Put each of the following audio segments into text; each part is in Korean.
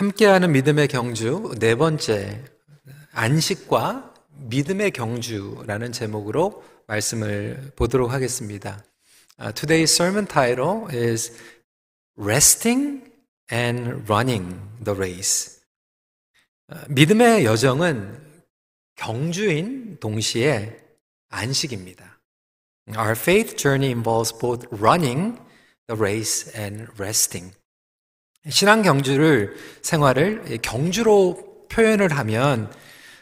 함께하는 믿음의 경주 네 번째 안식과 믿음의 경주라는 제목으로 말씀을 보도록 하겠습니다. Uh, today's sermon title is Resting and Running the Race. Uh, 믿음의 여정은 경주인 동시에 안식입니다. Our faith journey involves both running the race and resting. 신앙 경주를 생활을 경주로 표현을 하면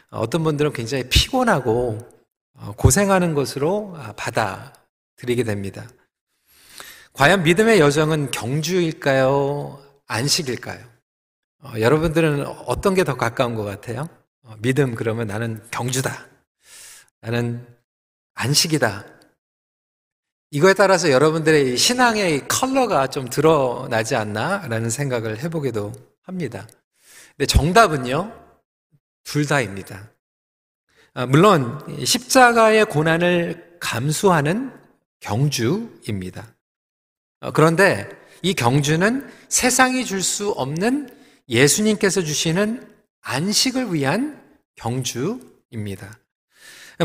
어떤 분들은 굉장히 피곤하고 고생하는 것으로 받아들이게 됩니다. 과연 믿음의 여정은 경주일까요? 안식일까요? 어, 여러분들은 어떤 게 더 가까운 것 같아요? 어, 믿음 그러면 나는 경주다. 나는 안식이다. 이거에 따라서 여러분들의 신앙의 컬러가 좀 드러나지 않나라는 생각을 해보기도 합니다. 근데 정답은요, 둘 다입니다. 아, 물론, 십자가의 고난을 감수하는 경주입니다. 어, 그런데 이 경주는 세상이 줄 수 없는 예수님께서 주시는 안식을 위한 경주입니다.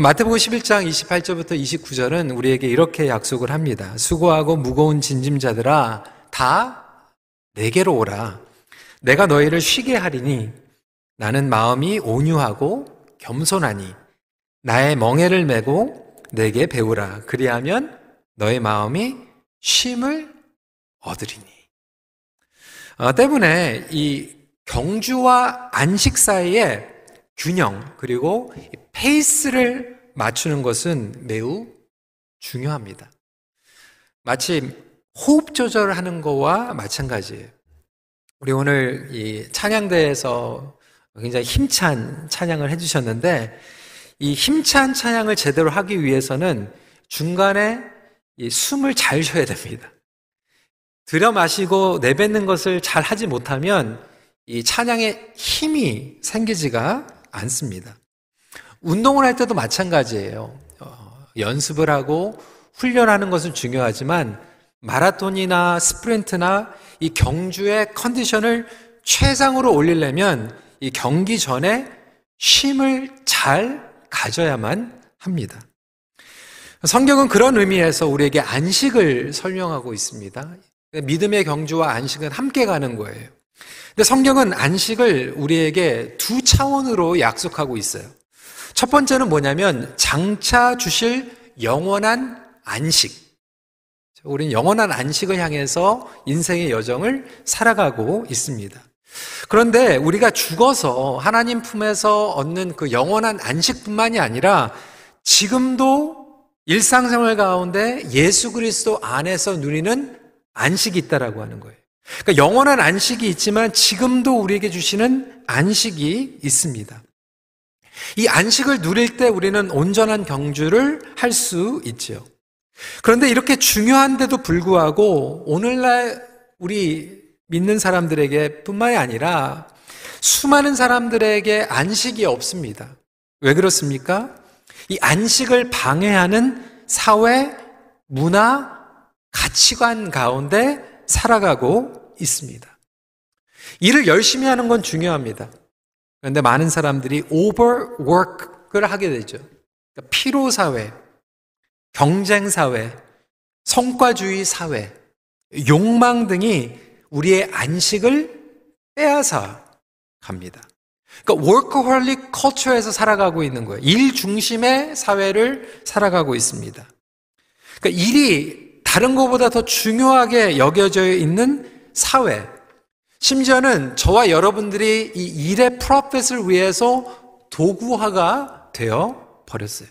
마태복음 11장 28절부터 29절은 우리에게 이렇게 약속을 합니다. 수고하고 무거운 진짐자들아 다 내게로 오라. 내가 너희를 쉬게 하리니 나는 마음이 온유하고 겸손하니 나의 멍에를 메고 내게 배우라. 그리하면 너의 마음이 쉼을 얻으리니. 어, 때문에 이 경주와 안식 사이에 균형 그리고 페이스를 맞추는 것은 매우 중요합니다. 마치 호흡 조절하는 거와 마찬가지예요. 우리 오늘 이 찬양대에서 굉장히 힘찬 찬양을 해주셨는데 이 힘찬 찬양을 제대로 하기 위해서는 중간에 숨을 잘 쉬어야 됩니다. 들여 마시고 내뱉는 것을 잘 하지 못하면 이 찬양에 힘이 생기지가 않습니다. 운동을 할 때도 마찬가지예요. 어, 연습을 하고 훈련하는 것은 중요하지만 마라톤이나 스프린트나 이 경주의 컨디션을 최상으로 올리려면 이 경기 전에 쉼을 잘 가져야만 합니다. 성경은 그런 의미에서 우리에게 안식을 설명하고 있습니다. 믿음의 경주와 안식은 함께 가는 거예요. 근데 성경은 안식을 우리에게 두 차원으로 약속하고 있어요. 첫 번째는 뭐냐면 장차 주실 영원한 안식. 우리는 영원한 안식을 향해서 인생의 여정을 살아가고 있습니다. 그런데 우리가 죽어서 하나님 품에서 얻는 그 영원한 안식뿐만이 아니라 지금도 일상생활 가운데 예수 그리스도 안에서 누리는 안식이 있다라고 하는 거예요. 그러니까 영원한 안식이 있지만 지금도 우리에게 주시는 안식이 있습니다. 이 안식을 누릴 때 우리는 온전한 경주를 할 수 있지요. 그런데 이렇게 중요한데도 불구하고 오늘날 우리 믿는 사람들에게 뿐만이 아니라 수많은 사람들에게 안식이 없습니다. 왜 그렇습니까? 이 안식을 방해하는 사회, 문화, 가치관 가운데 살아가고 있습니다. 일을 열심히 하는 건 중요합니다. 그런데 많은 사람들이 overwork을 하게 되죠. 그러니까 피로 사회, 경쟁 사회, 성과주의 사회, 욕망 등이 우리의 안식을 빼앗아 갑니다. 그러니까 워커홀릭 커처에서 살아가고 있는 거예요. 일 중심의 사회를 살아가고 있습니다. 그러니까 일이 다른 것보다 더 중요하게 여겨져 있는 사회. 심지어는 저와 여러분들이 이 일의 프로핏을 위해서 도구화가 되어 버렸어요.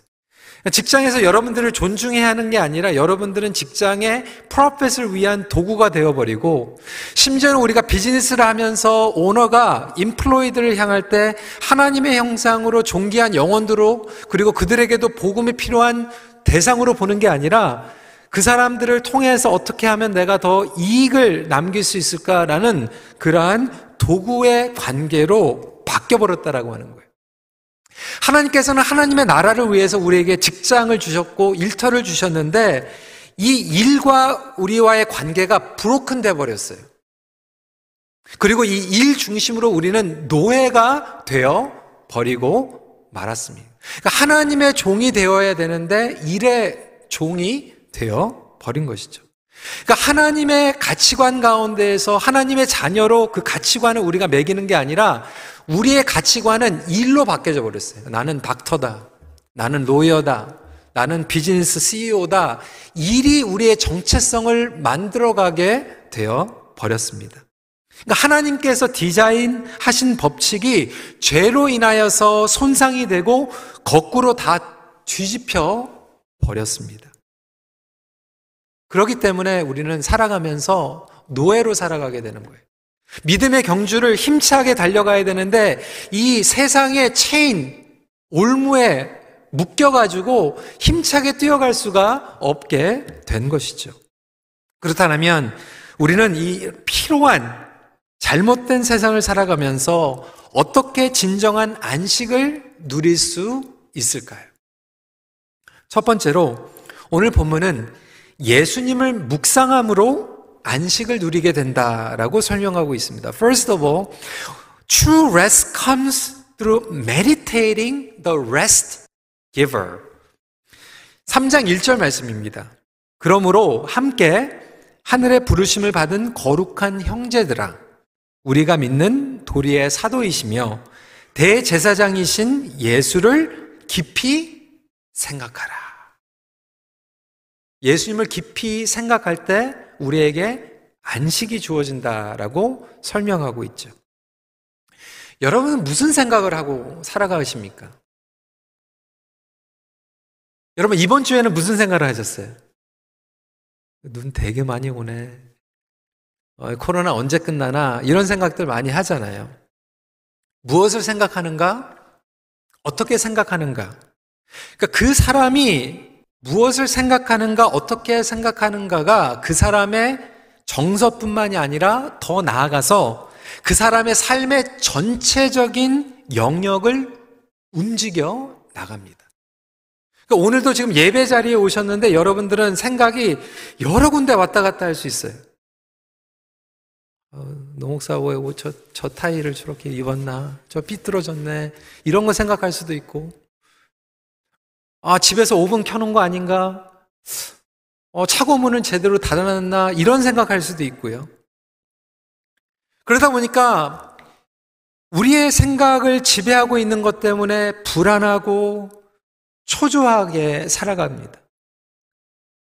직장에서 여러분들을 존중해야 하는 게 아니라 여러분들은 직장의 프로핏을 위한 도구가 되어버리고 심지어는 우리가 비즈니스를 하면서 오너가 인플로이들을 향할 때 하나님의 형상으로 존귀한 영혼들로 그리고 그들에게도 복음이 필요한 대상으로 보는 게 아니라 그 사람들을 통해서 어떻게 하면 내가 더 이익을 남길 수 있을까라는 그러한 도구의 관계로 바뀌어버렸다라고 하는 거예요. 하나님께서는 하나님의 나라를 위해서 우리에게 직장을 주셨고 일터를 주셨는데 이 일과 우리와의 관계가 브로큰 돼 버렸어요. 그리고 이 일 중심으로 우리는 노예가 되어 버리고 말았습니다. 그러니까 하나님의 종이 되어야 되는데 일의 종이 되어 버린 것이죠. 그러니까 하나님의 가치관 가운데에서 하나님의 자녀로 그 가치관을 우리가 매기는 게 아니라 우리의 가치관은 일로 바뀌어져 버렸어요. 나는 닥터다. 나는 로이어다. 나는 비즈니스 CEO다. 일이 우리의 정체성을 만들어가게 되어 버렸습니다. 그러니까 하나님께서 디자인하신 법칙이 죄로 인하여서 손상이 되고 거꾸로 다 뒤집혀 버렸습니다. 그렇기 때문에 우리는 살아가면서 노예로 살아가게 되는 거예요. 믿음의 경주를 힘차게 달려가야 되는데 이 세상의 체인, 올무에 묶여가지고 힘차게 뛰어갈 수가 없게 된 것이죠. 그렇다면 우리는 이 피로한 잘못된 세상을 살아가면서 어떻게 진정한 안식을 누릴 수 있을까요? 첫 번째로 오늘 본문은 예수님을 묵상함으로 안식을 누리게 된다라고 설명하고 있습니다. First of all, true rest comes through meditating the rest giver. 3장 1절 말씀입니다. 그러므로 함께 하늘의 부르심을 받은 거룩한 형제들아, 우리가 믿는 도리의 사도이시며 대제사장이신 예수를 깊이 생각하라. 예수님을 깊이 생각할 때 우리에게 안식이 주어진다라고 설명하고 있죠. 여러분은 무슨 생각을 하고 살아가십니까? 여러분 이번 주에는 무슨 생각을 하셨어요? 눈 되게 많이 오네. 어, 코로나 언제 끝나나 이런 생각들 많이 하잖아요. 무엇을 생각하는가? 어떻게 생각하는가? 그러니까 그 사람이 무엇을 생각하는가, 어떻게 생각하는가가 그 사람의 정서뿐만이 아니라 더 나아가서 그 사람의 삶의 전체적인 영역을 움직여 나갑니다. 그러니까 오늘도 지금 예배 자리에 오셨는데 여러분들은 생각이 여러 군데 왔다 갔다 할 수 있어요. 어, 왜 저, 저 타이를 저렇게 입었나? 저 삐뚤어졌네. 이런 거 생각할 수도 있고. 아, 집에서 오븐 켜놓은 거 아닌가? 어, 차고문은 제대로 닫아놨나? 이런 생각할 수도 있고요. 그러다 보니까 우리의 생각을 지배하고 있는 것 때문에 불안하고 초조하게 살아갑니다.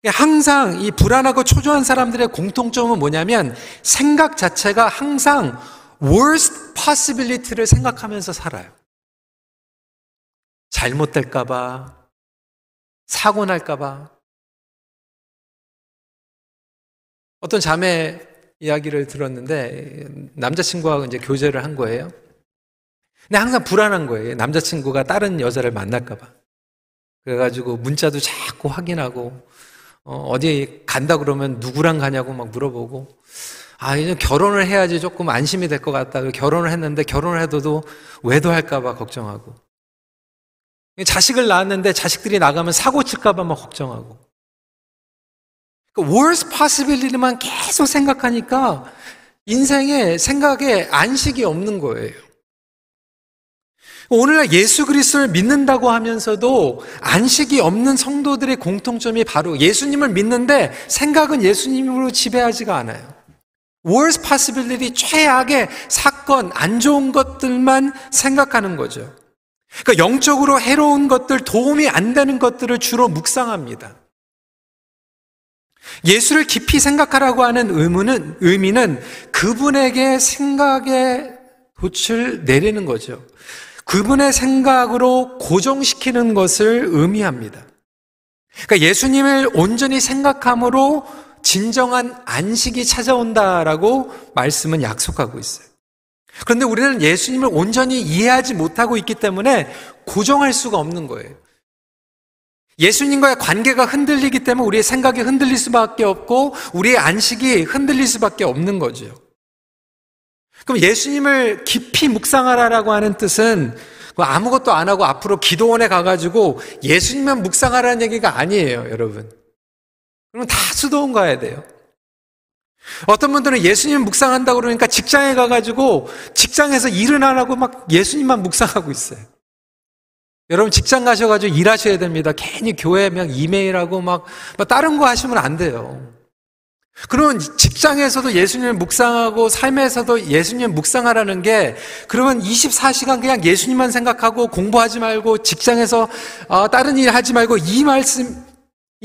항상 이 불안하고 초조한 사람들의 공통점은 뭐냐면 생각 자체가 항상 worst possibility를 생각하면서 살아요. 잘못될까봐, 사고 날까봐. 어떤 자매 이야기를 들었는데 남자친구하고 이제 교제를 한 거예요. 근데 항상 불안한 거예요. 남자친구가 다른 여자를 만날까봐. 그래가지고 문자도 자꾸 확인하고 어, 디 간다 그러면 누구랑 가냐고 막 물어보고 아 이제 결혼을 해야지 조금 안심이 될 것 같다. 결혼을 했는데 결혼을 해도 외도할까봐 걱정하고 자식을 낳았는데 자식들이 나가면 사고 칠까봐 막 걱정하고. 그 worst possibility만 계속 생각하니까 인생에 생각에 안식이 없는 거예요. 오늘날 예수 그리스도를 믿는다고 하면서도 안식이 없는 성도들의 공통점이 바로 예수님을 믿는데 생각은 예수님으로 지배하지가 않아요. worst possibility 최악의 사건, 안 좋은 것들만 생각하는 거죠. 그러니까 영적으로 해로운 것들, 도움이 안 되는 것들을 주로 묵상합니다. 예수를 깊이 생각하라고 하는 의무는, 의미는 그분에게 생각의 돛을 내리는 거죠. 그분의 생각으로 고정시키는 것을 의미합니다. 그러니까 예수님을 온전히 생각함으로 진정한 안식이 찾아온다라고 말씀은 약속하고 있어요. 그런데 우리는 예수님을 온전히 이해하지 못하고 있기 때문에 고정할 수가 없는 거예요. 예수님과의 관계가 흔들리기 때문에 우리의 생각이 흔들릴 수밖에 없고 우리의 안식이 흔들릴 수밖에 없는 거죠. 그럼 예수님을 깊이 묵상하라라고 하는 뜻은 아무것도 안 하고 앞으로 기도원에 가가지고 예수님만 묵상하라는 얘기가 아니에요, 여러분. 그러면 다 수도원 가야 돼요. 어떤 분들은 예수님 묵상한다고 그러니까 직장에 가가지고 직장에서 일은 안 하고 막 예수님만 묵상하고 있어요. 여러분 직장 가셔가지고 일하셔야 됩니다. 괜히 교회 막 이메일하고 막, 막 다른 거 하시면 안 돼요. 그러면 직장에서도 예수님을 묵상하고 삶에서도 예수님 묵상하라는 게 그러면 24시간 그냥 예수님만 생각하고 공부하지 말고 직장에서 어, 다른 일 하지 말고 이 말씀이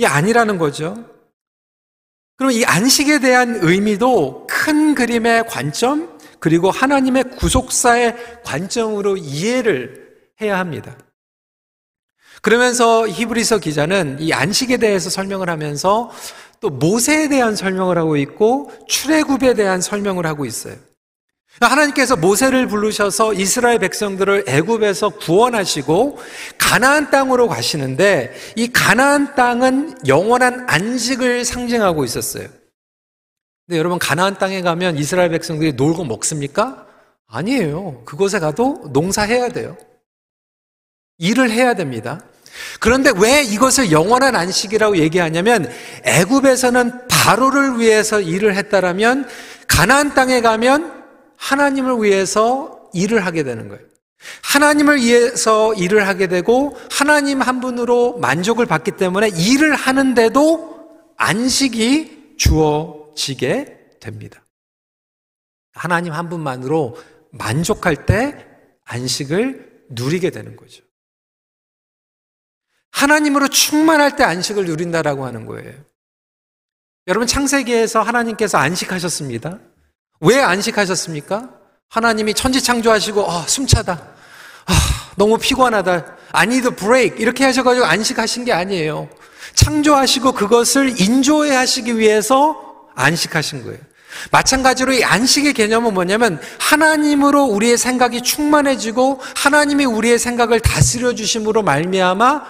아니라는 거죠. 그럼 이 안식에 대한 의미도 큰 그림의 관점 그리고 하나님의 구속사의 관점으로 이해를 해야 합니다. 그러면서 히브리서 기자는 이 안식에 대해서 설명을 하면서 또 모세에 대한 설명을 하고 있고 출애굽에 대한 설명을 하고 있어요. 하나님께서 모세를 부르셔서 이스라엘 백성들을 애굽에서 구원하시고 가나안 땅으로 가시는데 이 가나안 땅은 영원한 안식을 상징하고 있었어요. 근데 여러분 가나안 땅에 가면 이스라엘 백성들이 놀고 먹습니까? 아니에요. 그곳에 가도 농사해야 돼요. 일을 해야 됩니다. 그런데 왜 이것을 영원한 안식이라고 얘기하냐면 애굽에서는 바로를 위해서 일을 했다라면 가나안 땅에 가면 하나님을 위해서 일을 하게 되는 거예요. 하나님을 위해서 일을 하게 되고 하나님 한 분으로 만족을 받기 때문에 일을 하는데도 안식이 주어지게 됩니다. 하나님 한 분만으로 만족할 때 안식을 누리게 되는 거죠. 하나님으로 충만할 때 안식을 누린다라고 하는 거예요. 여러분 창세기에서 하나님께서 안식하셨습니다. 왜 안식하셨습니까? 하나님이 천지 창조하시고 아, 숨차다. 아, 너무 피곤하다. 아니도 브레이크 이렇게 하셔 가지고 안식하신 게 아니에요. 창조하시고 그것을 인조해 하시기 위해서 안식하신 거예요. 마찬가지로 이 안식의 개념은 뭐냐면 하나님으로 우리의 생각이 충만해지고 하나님이 우리의 생각을 다스려 주심으로 말미암아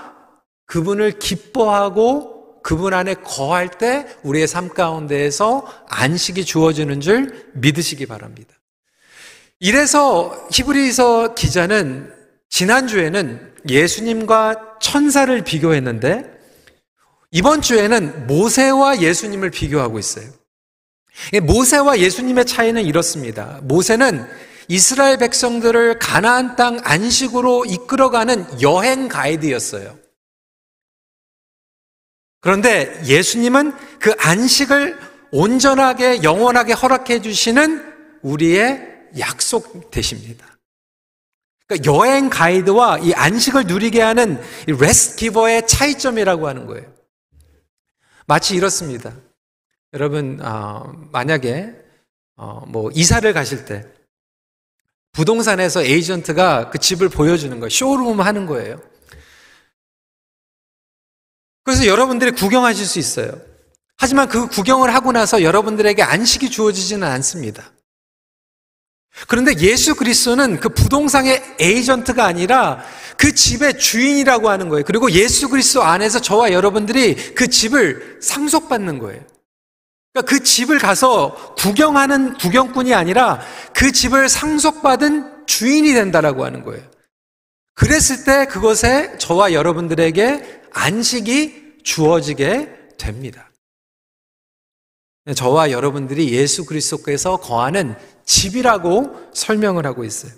그분을 기뻐하고 그분 안에 거할 때 우리의 삶 가운데에서 안식이 주어지는 줄 믿으시기 바랍니다. 이래서 히브리서 기자는 지난주에는 예수님과 천사를 비교했는데 이번 주에는 모세와 예수님을 비교하고 있어요. 모세와 예수님의 차이는 이렇습니다. 모세는 이스라엘 백성들을 가나안 땅 안식으로 이끌어가는 여행 가이드였어요. 그런데 예수님은 그 안식을 온전하게 영원하게 허락해 주시는 우리의 약속 되십니다. 그러니까 여행 가이드와 이 안식을 누리게 하는 rest giver의 차이점이라고 하는 거예요. 마치 이렇습니다. 여러분 어, 만약에 어, 뭐 이사를 가실 때 부동산에서 에이전트가 그 집을 보여주는 거예요. 쇼룸 하는 거예요. 그래서 여러분들이 구경하실 수 있어요. 하지만 그 구경을 하고 나서 여러분들에게 안식이 주어지지는 않습니다. 그런데 예수 그리스도는 그 부동산의 에이전트가 아니라 그 집의 주인이라고 하는 거예요. 그리고 예수 그리스도 안에서 저와 여러분들이 그 집을 상속받는 거예요. 그러니까 그 집을 가서 구경하는 구경꾼이 아니라 그 집을 상속받은 주인이 된다라고 하는 거예요. 그랬을 때 그것에 저와 여러분들에게 안식이 주어지게 됩니다. 저와 여러분들이 예수 그리스도께서 거하는 집이라고 설명을 하고 있어요.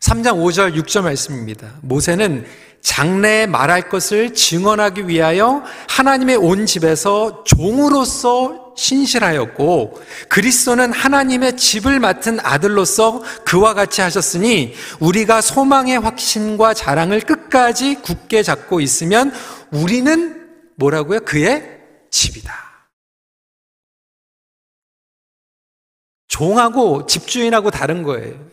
3장 5절 6절 말씀입니다. 모세는 장래에 말할 것을 증언하기 위하여 하나님의 온 집에서 종으로서 신실하였고 그리스도는 하나님의 집을 맡은 아들로서 그와 같이 하셨으니 우리가 소망의 확신과 자랑을 끝까지 굳게 잡고 있으면 우리는 뭐라고요? 그의 집이다. 종하고 집주인하고 다른 거예요.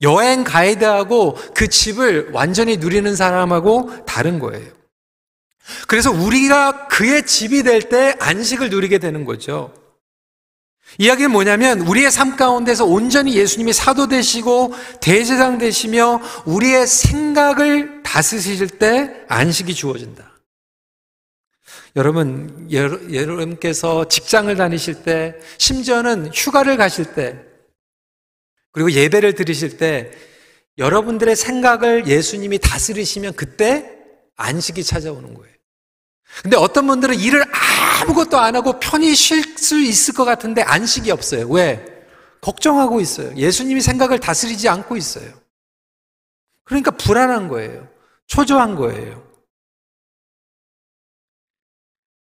여행 가이드하고 그 집을 완전히 누리는 사람하고 다른 거예요. 그래서 우리가 그의 집이 될 때 안식을 누리게 되는 거죠. 이야기는 뭐냐면 우리의 삶 가운데서 온전히 예수님이 사도 되시고 대제장 되시며 우리의 생각을 다스리실 때 안식이 주어진다. 여러분, 여러분께서 직장을 다니실 때, 심지어는 휴가를 가실 때, 그리고 예배를 드리실 때 여러분들의 생각을 예수님이 다스리시면 그때 안식이 찾아오는 거예요. 근데 어떤 분들은 일을 아무것도 안 하고 편히 쉴 수 있을 것 같은데 안식이 없어요. 왜? 걱정하고 있어요. 예수님이 생각을 다스리지 않고 있어요. 그러니까 불안한 거예요. 초조한 거예요.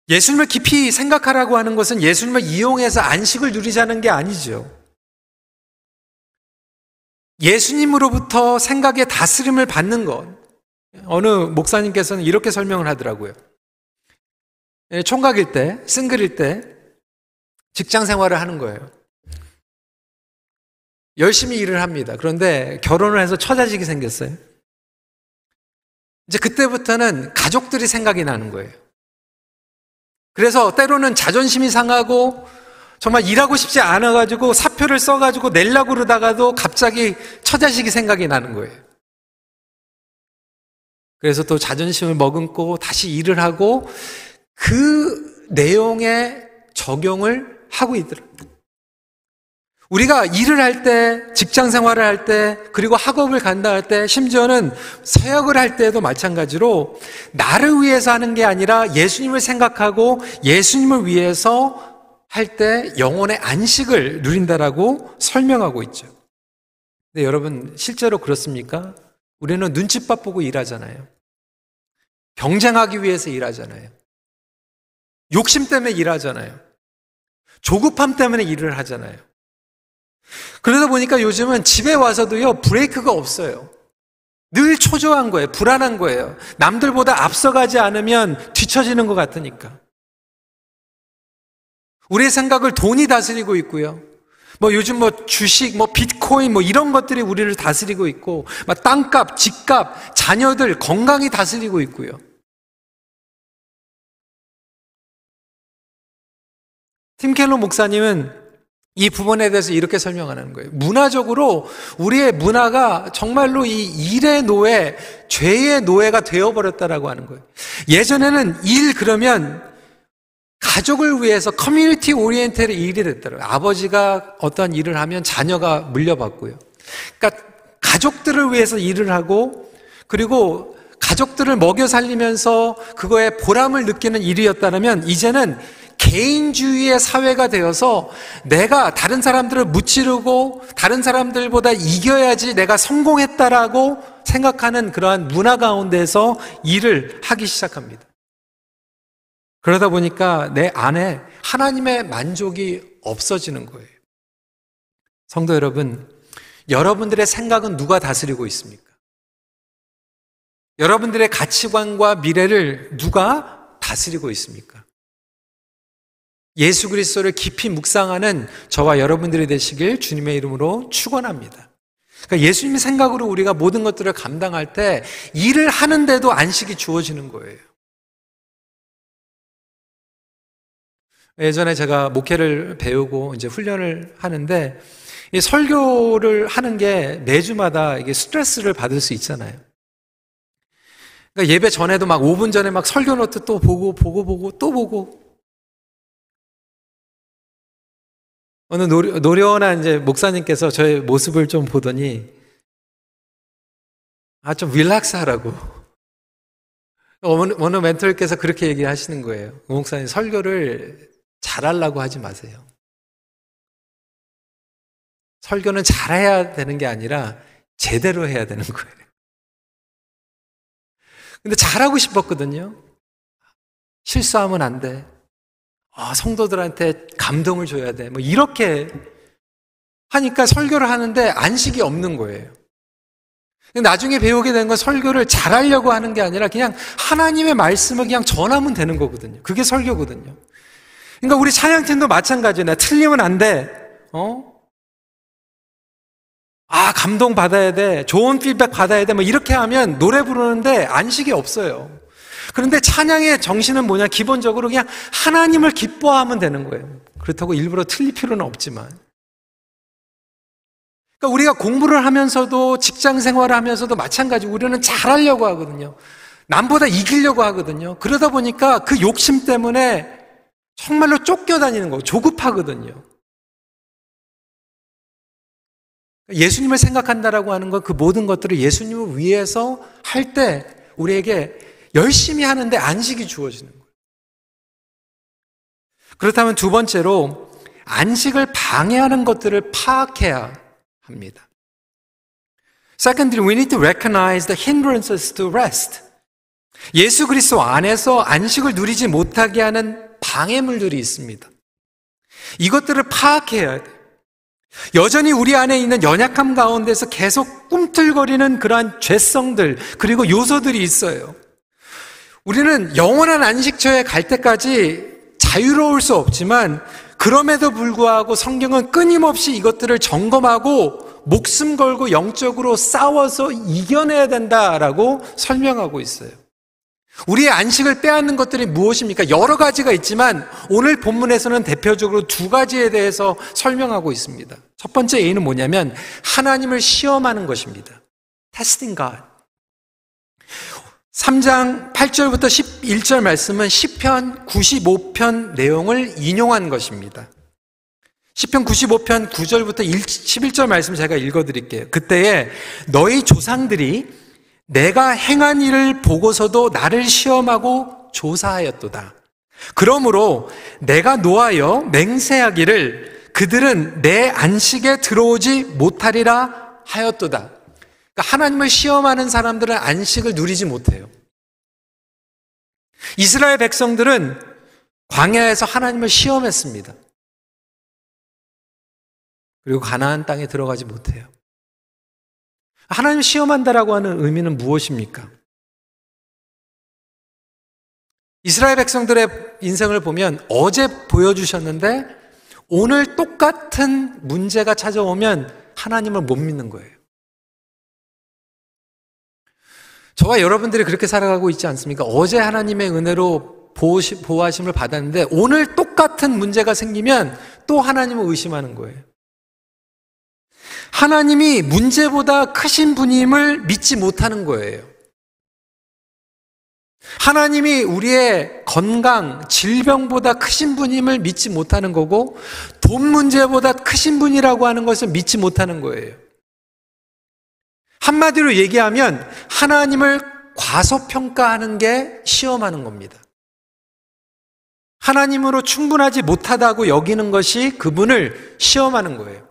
예수님을 깊이 생각하라고 하는 것은 예수님을 이용해서 안식을 누리자는 게 아니죠. 예수님으로부터 생각의 다스림을 받는 것. 어느 목사님께서는 이렇게 설명을 하더라고요. 예, 총각일 때, 싱글일 때, 직장 생활을 하는 거예요. 열심히 일을 합니다. 그런데 결혼을 해서 처자식이 생겼어요. 이제 그때부터는 가족들이 생각이 나는 거예요. 그래서 때로는 자존심이 상하고 정말 일하고 싶지 않아가지고 사표를 써가지고 낼라고 그러다가도 갑자기 처자식이 생각이 나는 거예요. 그래서 또 자존심을 머금고 다시 일을 하고 그 내용에 적용을 하고 있더라고요. 우리가 일을 할 때, 직장 생활을 할 때, 그리고 학업을 간다 할 때, 심지어는 사역을 할 때도 마찬가지로 나를 위해서 하는 게 아니라 예수님을 생각하고 예수님을 위해서 할 때 영혼의 안식을 누린다라고 설명하고 있죠. 근데 여러분, 실제로 그렇습니까? 우리는 눈칫밥 보고 일하잖아요. 경쟁하기 위해서 일하잖아요. 욕심 때문에 일하잖아요. 조급함 때문에 일을 하잖아요. 그러다 보니까 요즘은 집에 와서도요, 브레이크가 없어요. 늘 초조한 거예요. 불안한 거예요. 남들보다 앞서가지 않으면 뒤처지는 것 같으니까. 우리의 생각을 돈이 다스리고 있고요. 뭐 요즘 뭐 주식, 뭐 비트코인 뭐 이런 것들이 우리를 다스리고 있고, 막 땅값, 집값, 자녀들, 건강이 다스리고 있고요. 팀 켈러 목사님은 이 부분에 대해서 이렇게 설명하는 거예요. 문화적으로 우리의 문화가 정말로 이 일의 노예, 죄의 노예가 되어버렸다라고 하는 거예요. 예전에는 일 그러면 가족을 위해서 커뮤니티 오리엔테의 일이 됐더라고요. 아버지가 어떤 일을 하면 자녀가 물려받고요. 그러니까 가족들을 위해서 일을 하고 그리고 가족들을 먹여 살리면서 그거에 보람을 느끼는 일이었다면 이제는 개인주의의 사회가 되어서 내가 다른 사람들을 무찌르고 다른 사람들보다 이겨야지 내가 성공했다라고 생각하는 그러한 문화 가운데서 일을 하기 시작합니다. 그러다 보니까 내 안에 하나님의 만족이 없어지는 거예요. 성도 여러분, 여러분들의 생각은 누가 다스리고 있습니까? 여러분들의 가치관과 미래를 누가 다스리고 있습니까? 예수 그리스도를 깊이 묵상하는 저와 여러분들이 되시길 주님의 이름으로 축원합니다. 그러니까 예수님 생각으로 우리가 모든 것들을 감당할 때 일을 하는데도 안식이 주어지는 거예요. 예전에 제가 목회를 배우고 이제 훈련을 하는데 이 설교를 하는 게 매주마다 이게 스트레스를 받을 수 있잖아요. 그러니까 예배 전에도 막 5분 전에 막 설교 노트 또 보고 보고 보고 또 보고 어느 노려, 노련한 이제 목사님께서 저의 모습을 좀 보더니 아, 좀 릴렉스 하라고. 어느, 어느 멘토께서 그렇게 얘기하시는 거예요. 목사님 설교를 잘하려고 하지 마세요. 설교는 잘해야 되는 게 아니라 제대로 해야 되는 거예요. 근데 잘하고 싶었거든요. 실수하면 안 돼. 아, 성도들한테 감동을 줘야 돼. 뭐 이렇게 하니까 설교를 하는데 안식이 없는 거예요. 나중에 배우게 된 건 설교를 잘하려고 하는 게 아니라 그냥 하나님의 말씀을 그냥 전하면 되는 거거든요. 그게 설교거든요. 그러니까 우리 찬양팀도 마찬가지예요. 틀리면 안 돼. 어? 아, 감동 받아야 돼. 좋은 피드백 받아야 돼. 뭐 이렇게 하면 노래 부르는데 안식이 없어요. 그런데 찬양의 정신은 뭐냐? 기본적으로 그냥 하나님을 기뻐하면 되는 거예요. 그렇다고 일부러 틀릴 필요는 없지만. 그러니까 우리가 공부를 하면서도 직장 생활을 하면서도 마찬가지 우리는 잘하려고 하거든요. 남보다 이기려고 하거든요. 그러다 보니까 그 욕심 때문에 정말로 쫓겨다니는 거 조급하거든요. 예수님을 생각한다라고 하는 것, 그 모든 것들을 예수님을 위해서 할 때 우리에게 열심히 하는데 안식이 주어지는 거예요. 그렇다면 두 번째로 안식을 방해하는 것들을 파악해야 합니다. Secondly, we need to recognize the hindrances to rest. 예수 그리스도 안에서 안식을 누리지 못하게 하는 방해물들이 있습니다. 이것들을 파악해야 돼. 여전히 우리 안에 있는 연약함 가운데서 계속 꿈틀거리는 그러한 죄성들, 그리고 요소들이 있어요. 우리는 영원한 안식처에 갈 때까지 자유로울 수 없지만, 그럼에도 불구하고 성경은 끊임없이 이것들을 점검하고 목숨 걸고 영적으로 싸워서 이겨내야 된다라고 설명하고 있어요. 우리의 안식을 빼앗는 것들이 무엇입니까? 여러 가지가 있지만 오늘 본문에서는 대표적으로 두 가지에 대해서 설명하고 있습니다. 첫 번째 A는 뭐냐면 하나님을 시험하는 것입니다. Testing God. 3장 8절부터 11절 말씀은 10편 95편 내용을 인용한 것입니다. 10편 95편 9절부터 11절 말씀 제가 읽어 드릴게요. 그때에 너희 조상들이 내가 행한 일을 보고서도 나를 시험하고 조사하였도다. 그러므로 내가 노하여 맹세하기를 그들은 내 안식에 들어오지 못하리라 하였도다. 그러니까 하나님을 시험하는 사람들은 안식을 누리지 못해요. 이스라엘 백성들은 광야에서 하나님을 시험했습니다. 그리고 가나안 땅에 들어가지 못해요. 하나님 시험한다라고 하는 의미는 무엇입니까? 이스라엘 백성들의 인생을 보면 어제 보여주셨는데 오늘 똑같은 문제가 찾아오면 하나님을 못 믿는 거예요. 저와 여러분들이 그렇게 살아가고 있지 않습니까? 어제 하나님의 은혜로 보호하심을 받았는데 오늘 똑같은 문제가 생기면 또 하나님을 의심하는 거예요. 하나님이 문제보다 크신 분임을 믿지 못하는 거예요. 하나님이 우리의 건강, 질병보다 크신 분임을 믿지 못하는 거고, 돈 문제보다 크신 분이라고 하는 것을 믿지 못하는 거예요. 한마디로 얘기하면 하나님을 과소평가하는 게 시험하는 겁니다. 하나님으로 충분하지 못하다고 여기는 것이 그분을 시험하는 거예요.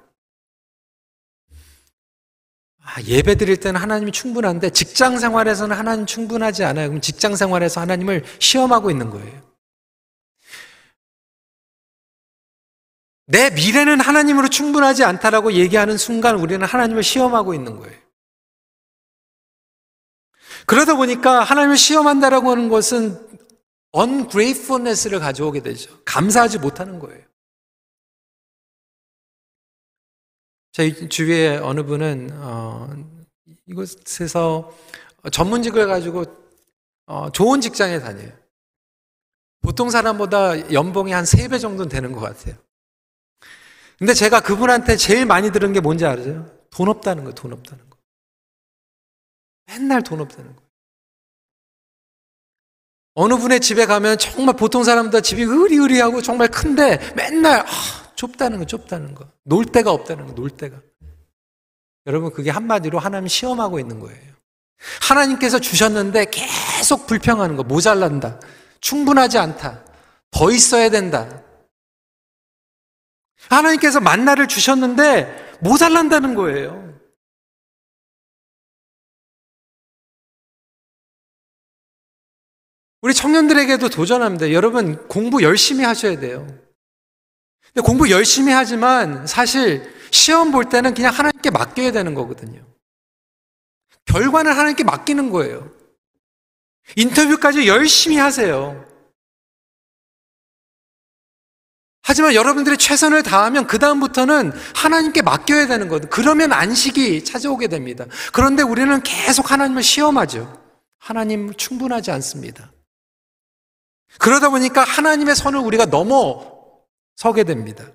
아, 예배 드릴 때는 하나님이 충분한데 직장 생활에서는 하나님 충분하지 않아요. 그럼 직장 생활에서 하나님을 시험하고 있는 거예요. 내 미래는 하나님으로 충분하지 않다라고 얘기하는 순간 우리는 하나님을 시험하고 있는 거예요. 그러다 보니까 하나님을 시험한다라고 하는 것은 ungratefulness를 가져오게 되죠. 감사하지 못하는 거예요. 제 주위에 어느 분은 어, 이곳에서 전문직을 가지고 어, 좋은 직장에 다녀요. 보통 사람보다 연봉이 한 3배 정도는 되는 것 같아요. 근데 제가 그분한테 제일 많이 들은 게 뭔지 알아요? 돈 없다는 거, 돈 없다는 거. 맨날 돈 없다는 거. 어느 분의 집에 가면 정말 보통 사람보다 집이 으리으리하고 정말 큰데 맨날 아, 좁다는 거, 좁다는 거. 놀 데가 없다는 거, 놀 데가. 여러분, 그게 한마디로 하나님 시험하고 있는 거예요. 하나님께서 주셨는데 계속 불평하는 거, 모자란다. 충분하지 않다. 더 있어야 된다. 하나님께서 만나를 주셨는데 모자란다는 거예요. 우리 청년들에게도 도전합니다. 여러분, 공부 열심히 하셔야 돼요. 근데 공부 열심히 하지만 사실 시험 볼 때는 그냥 하나님께 맡겨야 되는 거거든요. 결과는 하나님께 맡기는 거예요. 인터뷰까지 열심히 하세요. 하지만 여러분들이 최선을 다하면 그다음부터는 하나님께 맡겨야 되는 거든. 그러면 안식이 찾아오게 됩니다. 그런데 우리는 계속 하나님을 시험하죠. 하나님 충분하지 않습니다. 그러다 보니까 하나님의 선을 우리가 넘어 서게 됩니다.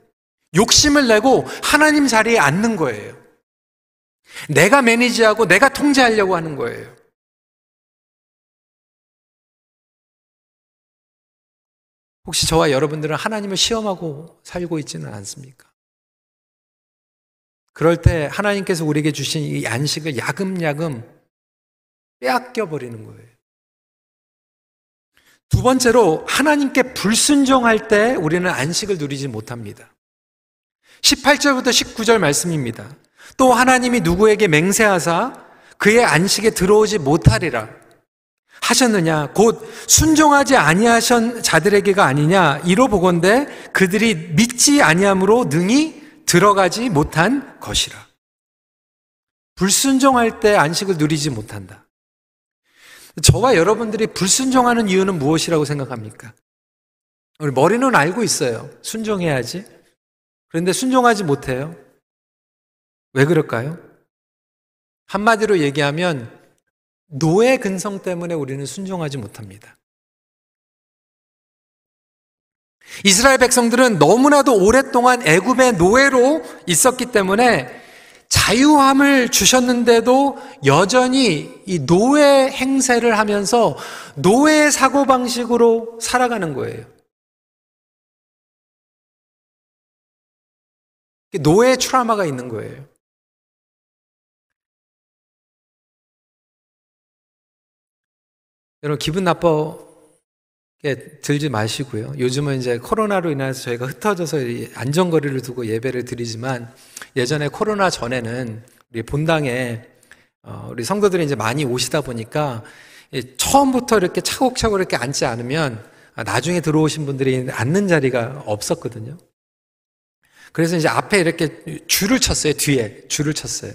욕심을 내고 하나님 자리에 앉는 거예요. 내가 매니지하고 내가 통제하려고 하는 거예요. 혹시 저와 여러분들은 하나님을 시험하고 살고 있지는 않습니까? 그럴 때 하나님께서 우리에게 주신 이 안식을 야금야금 빼앗겨 버리는 거예요. 두 번째로 하나님께 불순종할 때 우리는 안식을 누리지 못합니다. 18절부터 19절 말씀입니다. 또 하나님이 누구에게 맹세하사 그의 안식에 들어오지 못하리라 하셨느냐 곧 순종하지 아니하신 자들에게가 아니냐 이로 보건대 그들이 믿지 아니함으로 능히 들어가지 못한 것이라. 불순종할 때 안식을 누리지 못한다. 저와 여러분들이 불순종하는 이유는 무엇이라고 생각합니까? 우리 머리는 알고 있어요. 순종해야지. 그런데 순종하지 못해요. 왜 그럴까요? 한마디로 얘기하면 노예 근성 때문에 우리는 순종하지 못합니다. 이스라엘 백성들은 너무나도 오랫동안 애굽의 노예로 있었기 때문에 자유함을 주셨는데도 여전히 이 노예 행세를 하면서 노예 사고방식으로 살아가는 거예요. 노예 트라마가 있는 거예요. 여러분 기분 나쁘 게 들지 마시고요. 요즘은 이제 코로나로 인해서 저희가 흩어져서 안전거리를 두고 예배를 드리지만 예전에 코로나 전에는 우리 본당에 어, 우리 성도들이 이제 많이 오시다 보니까 처음부터 이렇게 차곡차곡 이렇게 앉지 않으면 나중에 들어오신 분들이 앉는 자리가 없었거든요. 그래서 이제 앞에 이렇게 줄을 쳤어요. 뒤에 줄을 쳤어요.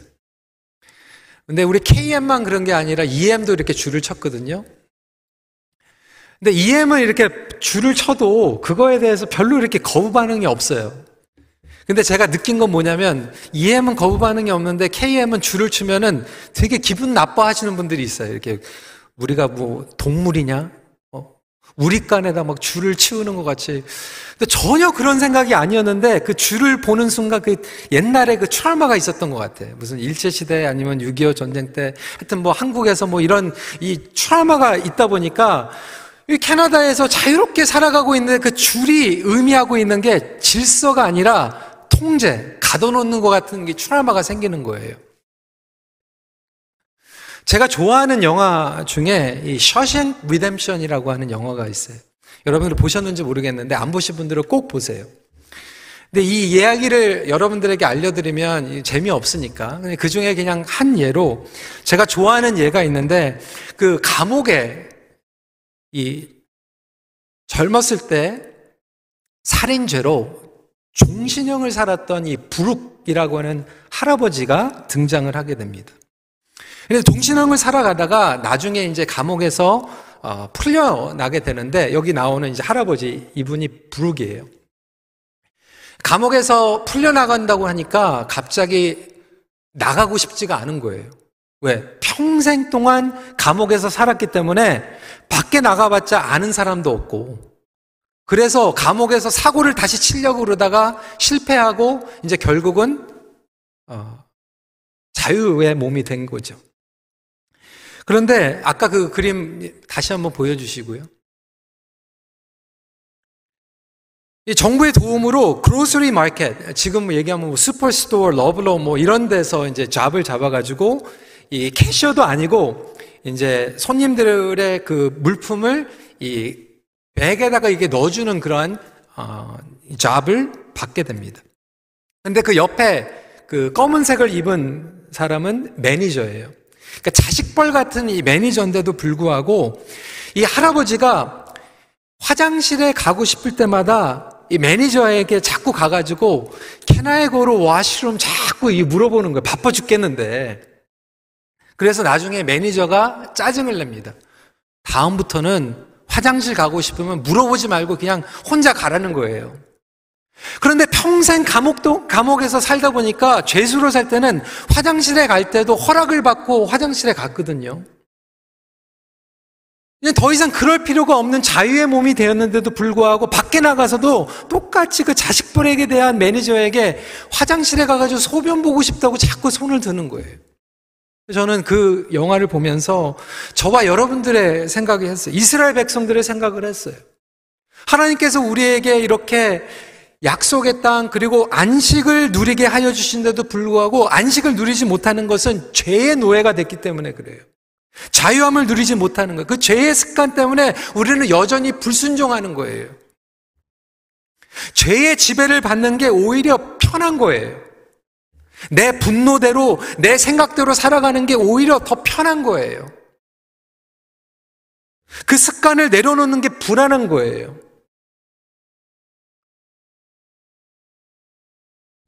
근데 우리 KM만 그런 게 아니라 EM도 이렇게 줄을 쳤거든요. 근데 EM은 이렇게 줄을 쳐도 그거에 대해서 별로 이렇게 거부 반응이 없어요. 근데 제가 느낀 건 뭐냐면 EM은 거부 반응이 없는데 KM은 줄을 치면은 되게 기분 나빠하시는 분들이 있어요. 이렇게 우리가 뭐 동물이냐? 어? 우리 간에다 막 줄을 치우는 것 같이. 근데 전혀 그런 생각이 아니었는데 그 줄을 보는 순간 그 옛날에 그 트라우마가 있었던 것 같아요. 무슨 일제시대 아니면 6.25 전쟁 때 하여튼 뭐 한국에서 뭐 이런 이 트라우마가 있다 보니까 이 캐나다에서 자유롭게 살아가고 있는 그 줄이 의미하고 있는 게 질서가 아니라 통제, 가둬놓는 것 같은 게 트라우마가 생기는 거예요. 제가 좋아하는 영화 중에 이 Shawshank Redemption이라고 하는 영화가 있어요. 여러분들 보셨는지 모르겠는데 안 보신 분들은 꼭 보세요. 근데 이 이야기를 여러분들에게 알려드리면 재미없으니까 그 중에 그냥 한 예로 제가 좋아하는 예가 있는데 그 감옥에 이 젊었을 때 살인죄로 종신형을 살았던 이 부룩이라고 하는 할아버지가 등장을 하게 됩니다. 그래서 종신형을 살아가다가 나중에 이제 감옥에서 어, 풀려나게 되는데 여기 나오는 이제 할아버지 이분이 부룩이에요. 감옥에서 풀려나간다고 하니까 갑자기 나가고 싶지가 않은 거예요. 왜? 평생 동안 감옥에서 살았기 때문에 밖에 나가봤자 아는 사람도 없고, 그래서 감옥에서 사고를 다시 치려고 그러다가 실패하고, 이제 결국은, 어, 자유의 몸이 된 거죠. 그런데 아까 그 그림 다시 한번 보여주시고요. 이 정부의 도움으로 grocery market, 지금 얘기하면 뭐 Superstore, Loblaw 뭐 이런 데서 이제 job을 잡아가지고 이 캐셔도 아니고 이제 손님들의 그 물품을 이 백에다가 이게 넣어주는 그러한 어, 잡을 받게 됩니다. 근데 그 옆에 그 검은색을 입은 사람은 매니저예요. 그러니까 자식벌 같은 이 매니저인데도 불구하고 이 할아버지가 화장실에 가고 싶을 때마다 이 매니저에게 자꾸 가가지고 Can I go to washroom 자꾸 이 물어보는 거예요. 바빠 죽겠는데. 그래서 나중에 매니저가 짜증을 냅니다. 다음부터는 화장실 가고 싶으면 물어보지 말고 그냥 혼자 가라는 거예요. 그런데 평생 감옥도, 감옥에서 살다 보니까 죄수로 살 때는 화장실에 갈 때도 허락을 받고 화장실에 갔거든요. 더 이상 그럴 필요가 없는 자유의 몸이 되었는데도 불구하고 밖에 나가서도 똑같이 그 자식벌에게 대한 매니저에게 화장실에 가가지고 소변 보고 싶다고 자꾸 손을 드는 거예요. 저는 그 영화를 보면서 저와 여러분들의 생각이 했어요. 이스라엘 백성들의 생각을 했어요. 하나님께서 우리에게 이렇게 약속의 땅 그리고 안식을 누리게 하여 주신데도 불구하고 안식을 누리지 못하는 것은 죄의 노예가 됐기 때문에 그래요. 자유함을 누리지 못하는 거예요. 그 죄의 습관 때문에 우리는 여전히 불순종하는 거예요. 죄의 지배를 받는 게 오히려 편한 거예요. 내 분노대로, 내 생각대로 살아가는 게 오히려 더 편한 거예요. 그 습관을 내려놓는 게 불안한 거예요.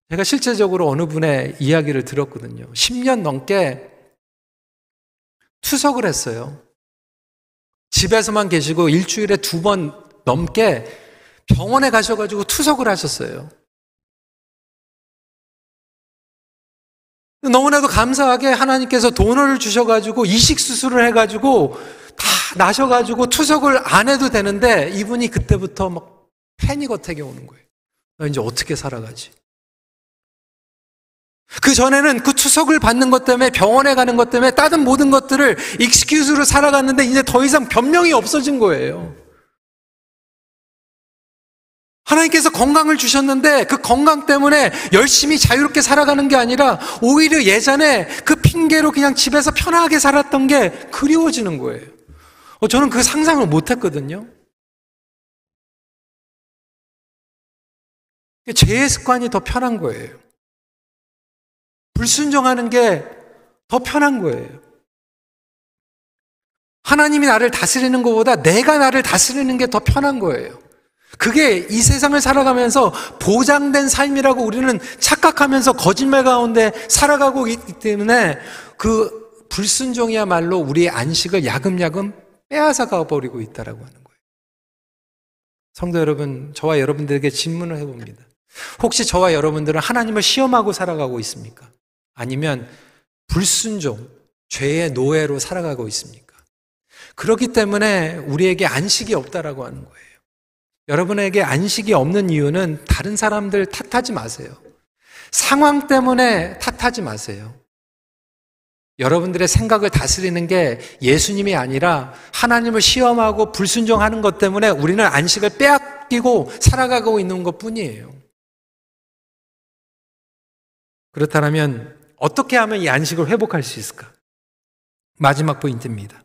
제가 실제적으로 어느 분의 이야기를 들었거든요. 10년 넘게 투석을 했어요. 집에서만 계시고 일주일에 두 번 넘게 병원에 가셔가지고 투석을 하셨어요. 너무나도 감사하게 하나님께서 돈을 주셔가지고 이식 수술을 해가지고 다 나셔가지고 투석을 안 해도 되는데 이분이 그때부터 막 패닉 어택이 오는 거예요. 나 이제 어떻게 살아가지? 그 전에는 그 투석을 받는 것 때문에 병원에 가는 것 때문에 다른 모든 것들을 익스큐즈로 살아갔는데 이제 더 이상 변명이 없어진 거예요. 하나님께서 건강을 주셨는데 그 건강 때문에 열심히 자유롭게 살아가는 게 아니라 오히려 예전에 그 핑계로 그냥 집에서 편하게 살았던 게 그리워지는 거예요. 어, 저는 그 상상을 못 했거든요. 죄의 습관이 더 편한 거예요. 불순종하는 게 더 편한 거예요. 하나님이 나를 다스리는 것보다 내가 나를 다스리는 게 더 편한 거예요. 그게 이 세상을 살아가면서 보장된 삶이라고 우리는 착각하면서 거짓말 가운데 살아가고 있기 때문에 그 불순종이야말로 우리의 안식을 야금야금 빼앗아 가버리고 있다라고 하는 거예요. 성도 여러분, 저와 여러분들에게 질문을 해봅니다. 혹시 저와 여러분들은 하나님을 시험하고 살아가고 있습니까? 아니면 불순종, 죄의 노예로 살아가고 있습니까? 그렇기 때문에 우리에게 안식이 없다라고 하는 거예요. 여러분에게 안식이 없는 이유는 다른 사람들 탓하지 마세요. 상황 때문에 탓하지 마세요. 여러분들의 생각을 다스리는 게 예수님이 아니라 하나님을 시험하고 불순종하는 것 때문에 우리는 안식을 빼앗기고 살아가고 있는 것 뿐이에요. 그렇다면 어떻게 하면 이 안식을 회복할 수 있을까? 마지막 포인트입니다.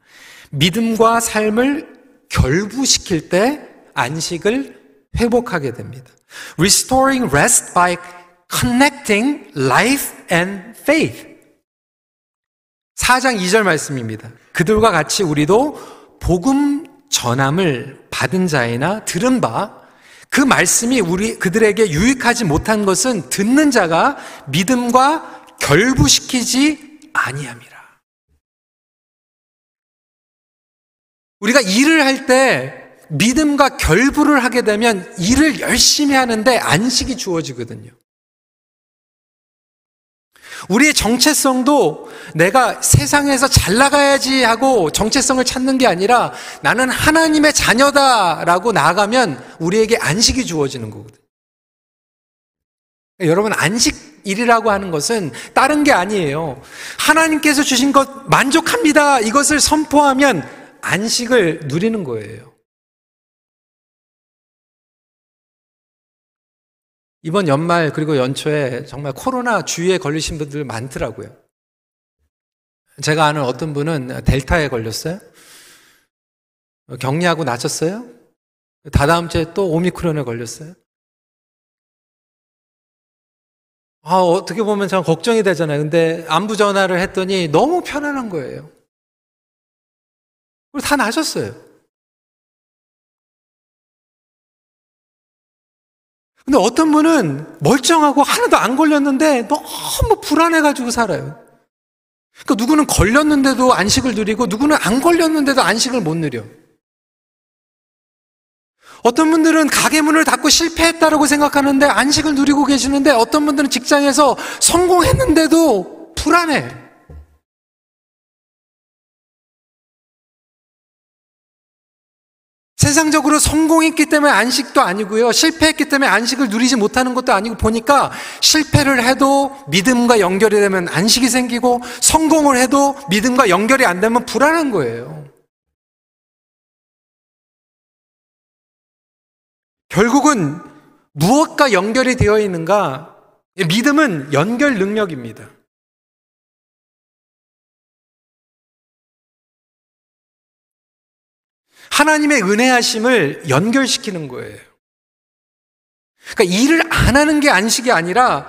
믿음과 삶을 결부시킬 때 안식을 회복하게 됩니다. Restoring rest by connecting life and faith. 4장 2절 말씀입니다. 그들과 같이 우리도 복음 전함을 받은 자이나 들은 바 그 말씀이 우리 그들에게 유익하지 못한 것은 듣는 자가 믿음과 결부시키지 아니함이라. 우리가 일을 할 때 믿음과 결부를 하게 되면 일을 열심히 하는데 안식이 주어지거든요. 우리의 정체성도 내가 세상에서 잘 나가야지 하고 정체성을 찾는 게 아니라 나는 하나님의 자녀다라고 나아가면 우리에게 안식이 주어지는 거거든요. 여러분, 안식일이라고 하는 것은 다른 게 아니에요. 하나님께서 주신 것 만족합니다. 이것을 선포하면 안식을 누리는 거예요. 이번 연말 그리고 연초에 정말 코로나 주위에 걸리신 분들 많더라고요. 제가 아는 어떤 분은 델타에 걸렸어요. 격리하고 나셨어요. 다다음 주에 또 오미크론에 걸렸어요. 아, 어떻게 보면 참 걱정이 되잖아요. 근데 안부 전화를 했더니 너무 편안한 거예요. 그리고 다 나셨어요. 근데 어떤 분은 멀쩡하고 하나도 안 걸렸는데 너무 불안해가지고 살아요. 그러니까 누구는 걸렸는데도 안식을 누리고 누구는 안 걸렸는데도 안식을 못 누려. 어떤 분들은 가게 문을 닫고 실패했다라고 생각하는데 안식을 누리고 계시는데 어떤 분들은 직장에서 성공했는데도 불안해. 세상적으로 성공했기 때문에 안식도 아니고요. 실패했기 때문에 안식을 누리지 못하는 것도 아니고 보니까 실패를 해도 믿음과 연결이 되면 안식이 생기고 성공을 해도 믿음과 연결이 안 되면 불안한 거예요. 결국은 무엇과 연결이 되어 있는가? 믿음은 연결 능력입니다. 하나님의 은혜하심을 연결시키는 거예요. 그러니까 일을 안 하는 게 안식이 아니라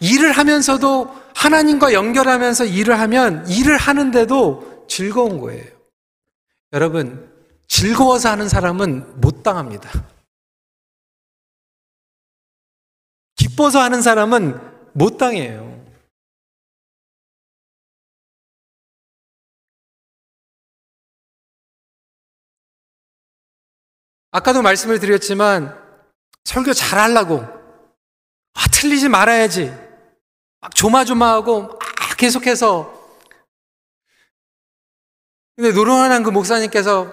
일을 하면서도 하나님과 연결하면서 일을 하면 일을 하는데도 즐거운 거예요. 여러분, 즐거워서 하는 사람은 못 당합니다. 기뻐서 하는 사람은 못 당해요. 아까도 말씀을 드렸지만 설교 잘 하려고 아, 틀리지 말아야지 막 조마조마하고 막 계속해서 근데 노련한 그 목사님께서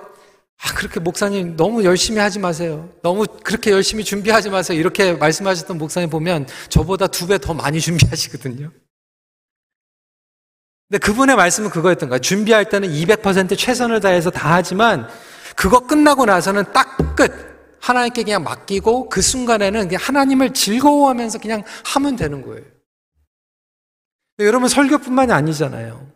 아, 그렇게 목사님 너무 열심히 하지 마세요. 너무 그렇게 열심히 준비하지 마세요. 이렇게 말씀하셨던 목사님 보면 저보다 두 배 더 많이 준비하시거든요. 근데 그분의 말씀은 그거였던 거예요. 준비할 때는 200% 최선을 다해서 다 하지만 그거 끝나고 나서는 딱 끝. 하나님께 그냥 맡기고 그 순간에는 그냥 하나님을 즐거워하면서 그냥 하면 되는 거예요. 여러분 설교뿐만이 아니잖아요.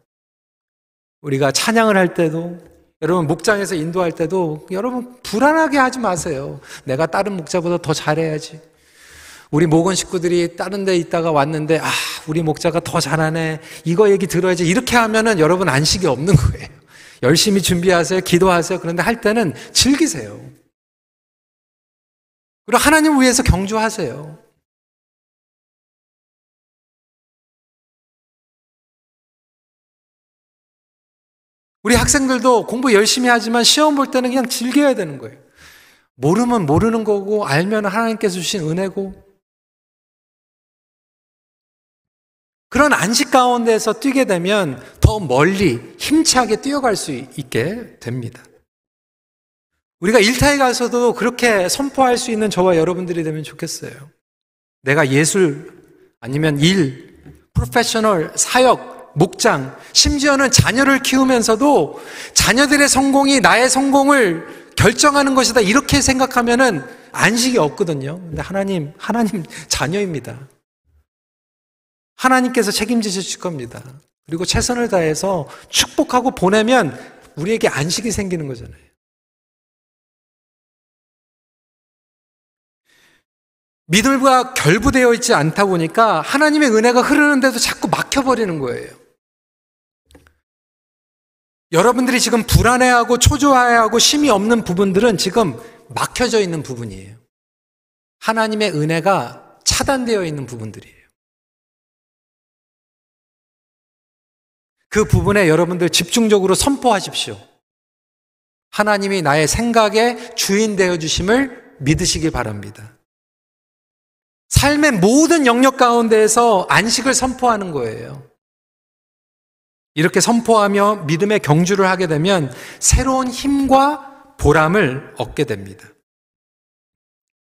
우리가 찬양을 할 때도 여러분 목장에서 인도할 때도 여러분 불안하게 하지 마세요. 내가 다른 목자보다 더 잘해야지. 우리 목원 식구들이 다른 데 있다가 왔는데 아 우리 목자가 더 잘하네. 이거 얘기 들어야지. 이렇게 하면은 여러분 안식이 없는 거예요. 열심히 준비하세요. 기도하세요. 그런데 할 때는 즐기세요. 그리고 하나님을 위해서 경주하세요. 우리 학생들도 공부 열심히 하지만 시험 볼 때는 그냥 즐겨야 되는 거예요. 모르면 모르는 거고, 알면 하나님께서 주신 은혜고. 그런 안식 가운데서 뛰게 되면 더 멀리 힘차게 뛰어갈 수 있게 됩니다. 우리가 일타에 가서도 그렇게 선포할 수 있는 저와 여러분들이 되면 좋겠어요. 내가 예술 아니면 일, 프로페셔널, 사역, 목장, 심지어는 자녀를 키우면서도 자녀들의 성공이 나의 성공을 결정하는 것이다. 이렇게 생각하면은 안식이 없거든요. 근데 하나님, 하나님 자녀입니다. 하나님께서 책임지실 겁니다. 그리고 최선을 다해서 축복하고 보내면 우리에게 안식이 생기는 거잖아요. 믿음과 결부되어 있지 않다 보니까 하나님의 은혜가 흐르는데도 자꾸 막혀버리는 거예요. 여러분들이 지금 불안해하고 초조해하고 심이 없는 부분들은 지금 막혀져 있는 부분이에요. 하나님의 은혜가 차단되어 있는 부분들이에요. 그 부분에 여러분들 집중적으로 선포하십시오. 하나님이 나의 생각의 주인 되어 주심을 믿으시기 바랍니다. 삶의 모든 영역 가운데에서 안식을 선포하는 거예요. 이렇게 선포하며 믿음의 경주를 하게 되면 새로운 힘과 보람을 얻게 됩니다.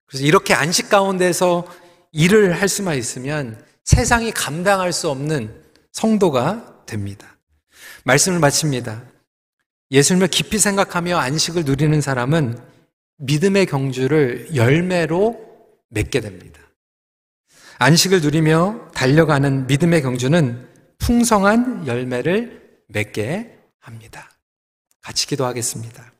그래서 이렇게 안식 가운데서 일을 할 수만 있으면 세상이 감당할 수 없는 성도가 됩니다. 말씀을 마칩니다. 예수님을 깊이 생각하며 안식을 누리는 사람은 믿음의 경주를 열매로 맺게 됩니다. 안식을 누리며 달려가는 믿음의 경주는 풍성한 열매를 맺게 합니다. 같이 기도하겠습니다.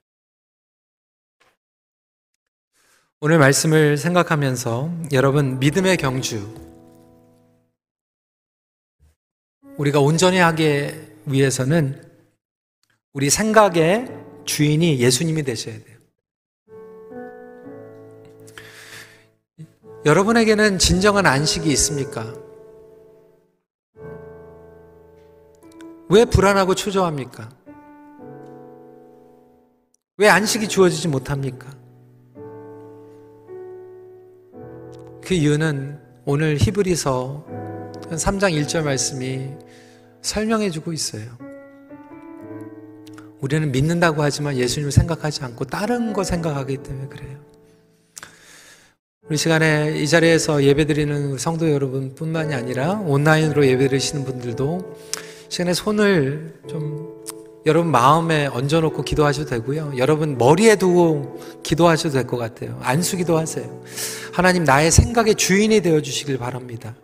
오늘 말씀을 생각하면서 여러분 믿음의 경주 우리가 온전히 하기 위해서는 우리 생각의 주인이 예수님이 되셔야 돼요. 여러분에게는 진정한 안식이 있습니까? 왜 불안하고 초조합니까? 왜 안식이 주어지지 못합니까? 그 이유는 오늘 히브리서 3장 1절 말씀이 설명해 주고 있어요. 우리는 믿는다고 하지만 예수님을 생각하지 않고 다른 거 생각하기 때문에 그래요. 우리 시간에 이 자리에서 예배드리는 성도 여러분 뿐만이 아니라 온라인으로 예배드리시는 분들도 시간에 손을 좀 여러분 마음에 얹어놓고 기도하셔도 되고요. 여러분 머리에 두고 기도하셔도 될 것 같아요. 안수 기도하세요. 하나님 나의 생각의 주인이 되어 주시길 바랍니다.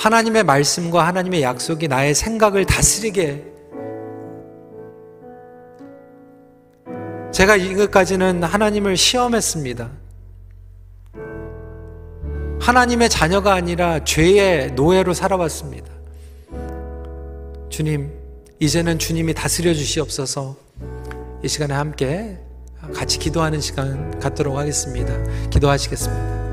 하나님의 말씀과 하나님의 약속이 나의 생각을 다스리게 제가 이것까지는 하나님을 시험했습니다. 하나님의 자녀가 아니라 죄의 노예로 살아왔습니다. 주님, 이제는 주님이 다스려 주시옵소서 이 시간에 함께 같이 기도하는 시간 갖도록 하겠습니다. 기도하시겠습니다.